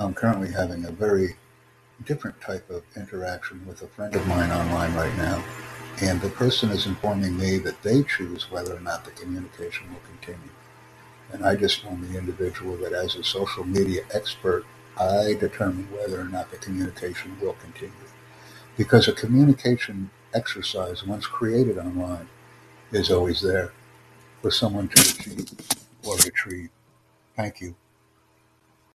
I'm currently having a very different type of interaction with a friend of mine online right now. And the person is informing me that they choose whether or not the communication will continue. And I just warn the individual that as a social media expert, I determine whether or not the communication will continue. Because a communication exercise, once created online, is always there for someone to achieve or retrieve. Thank you.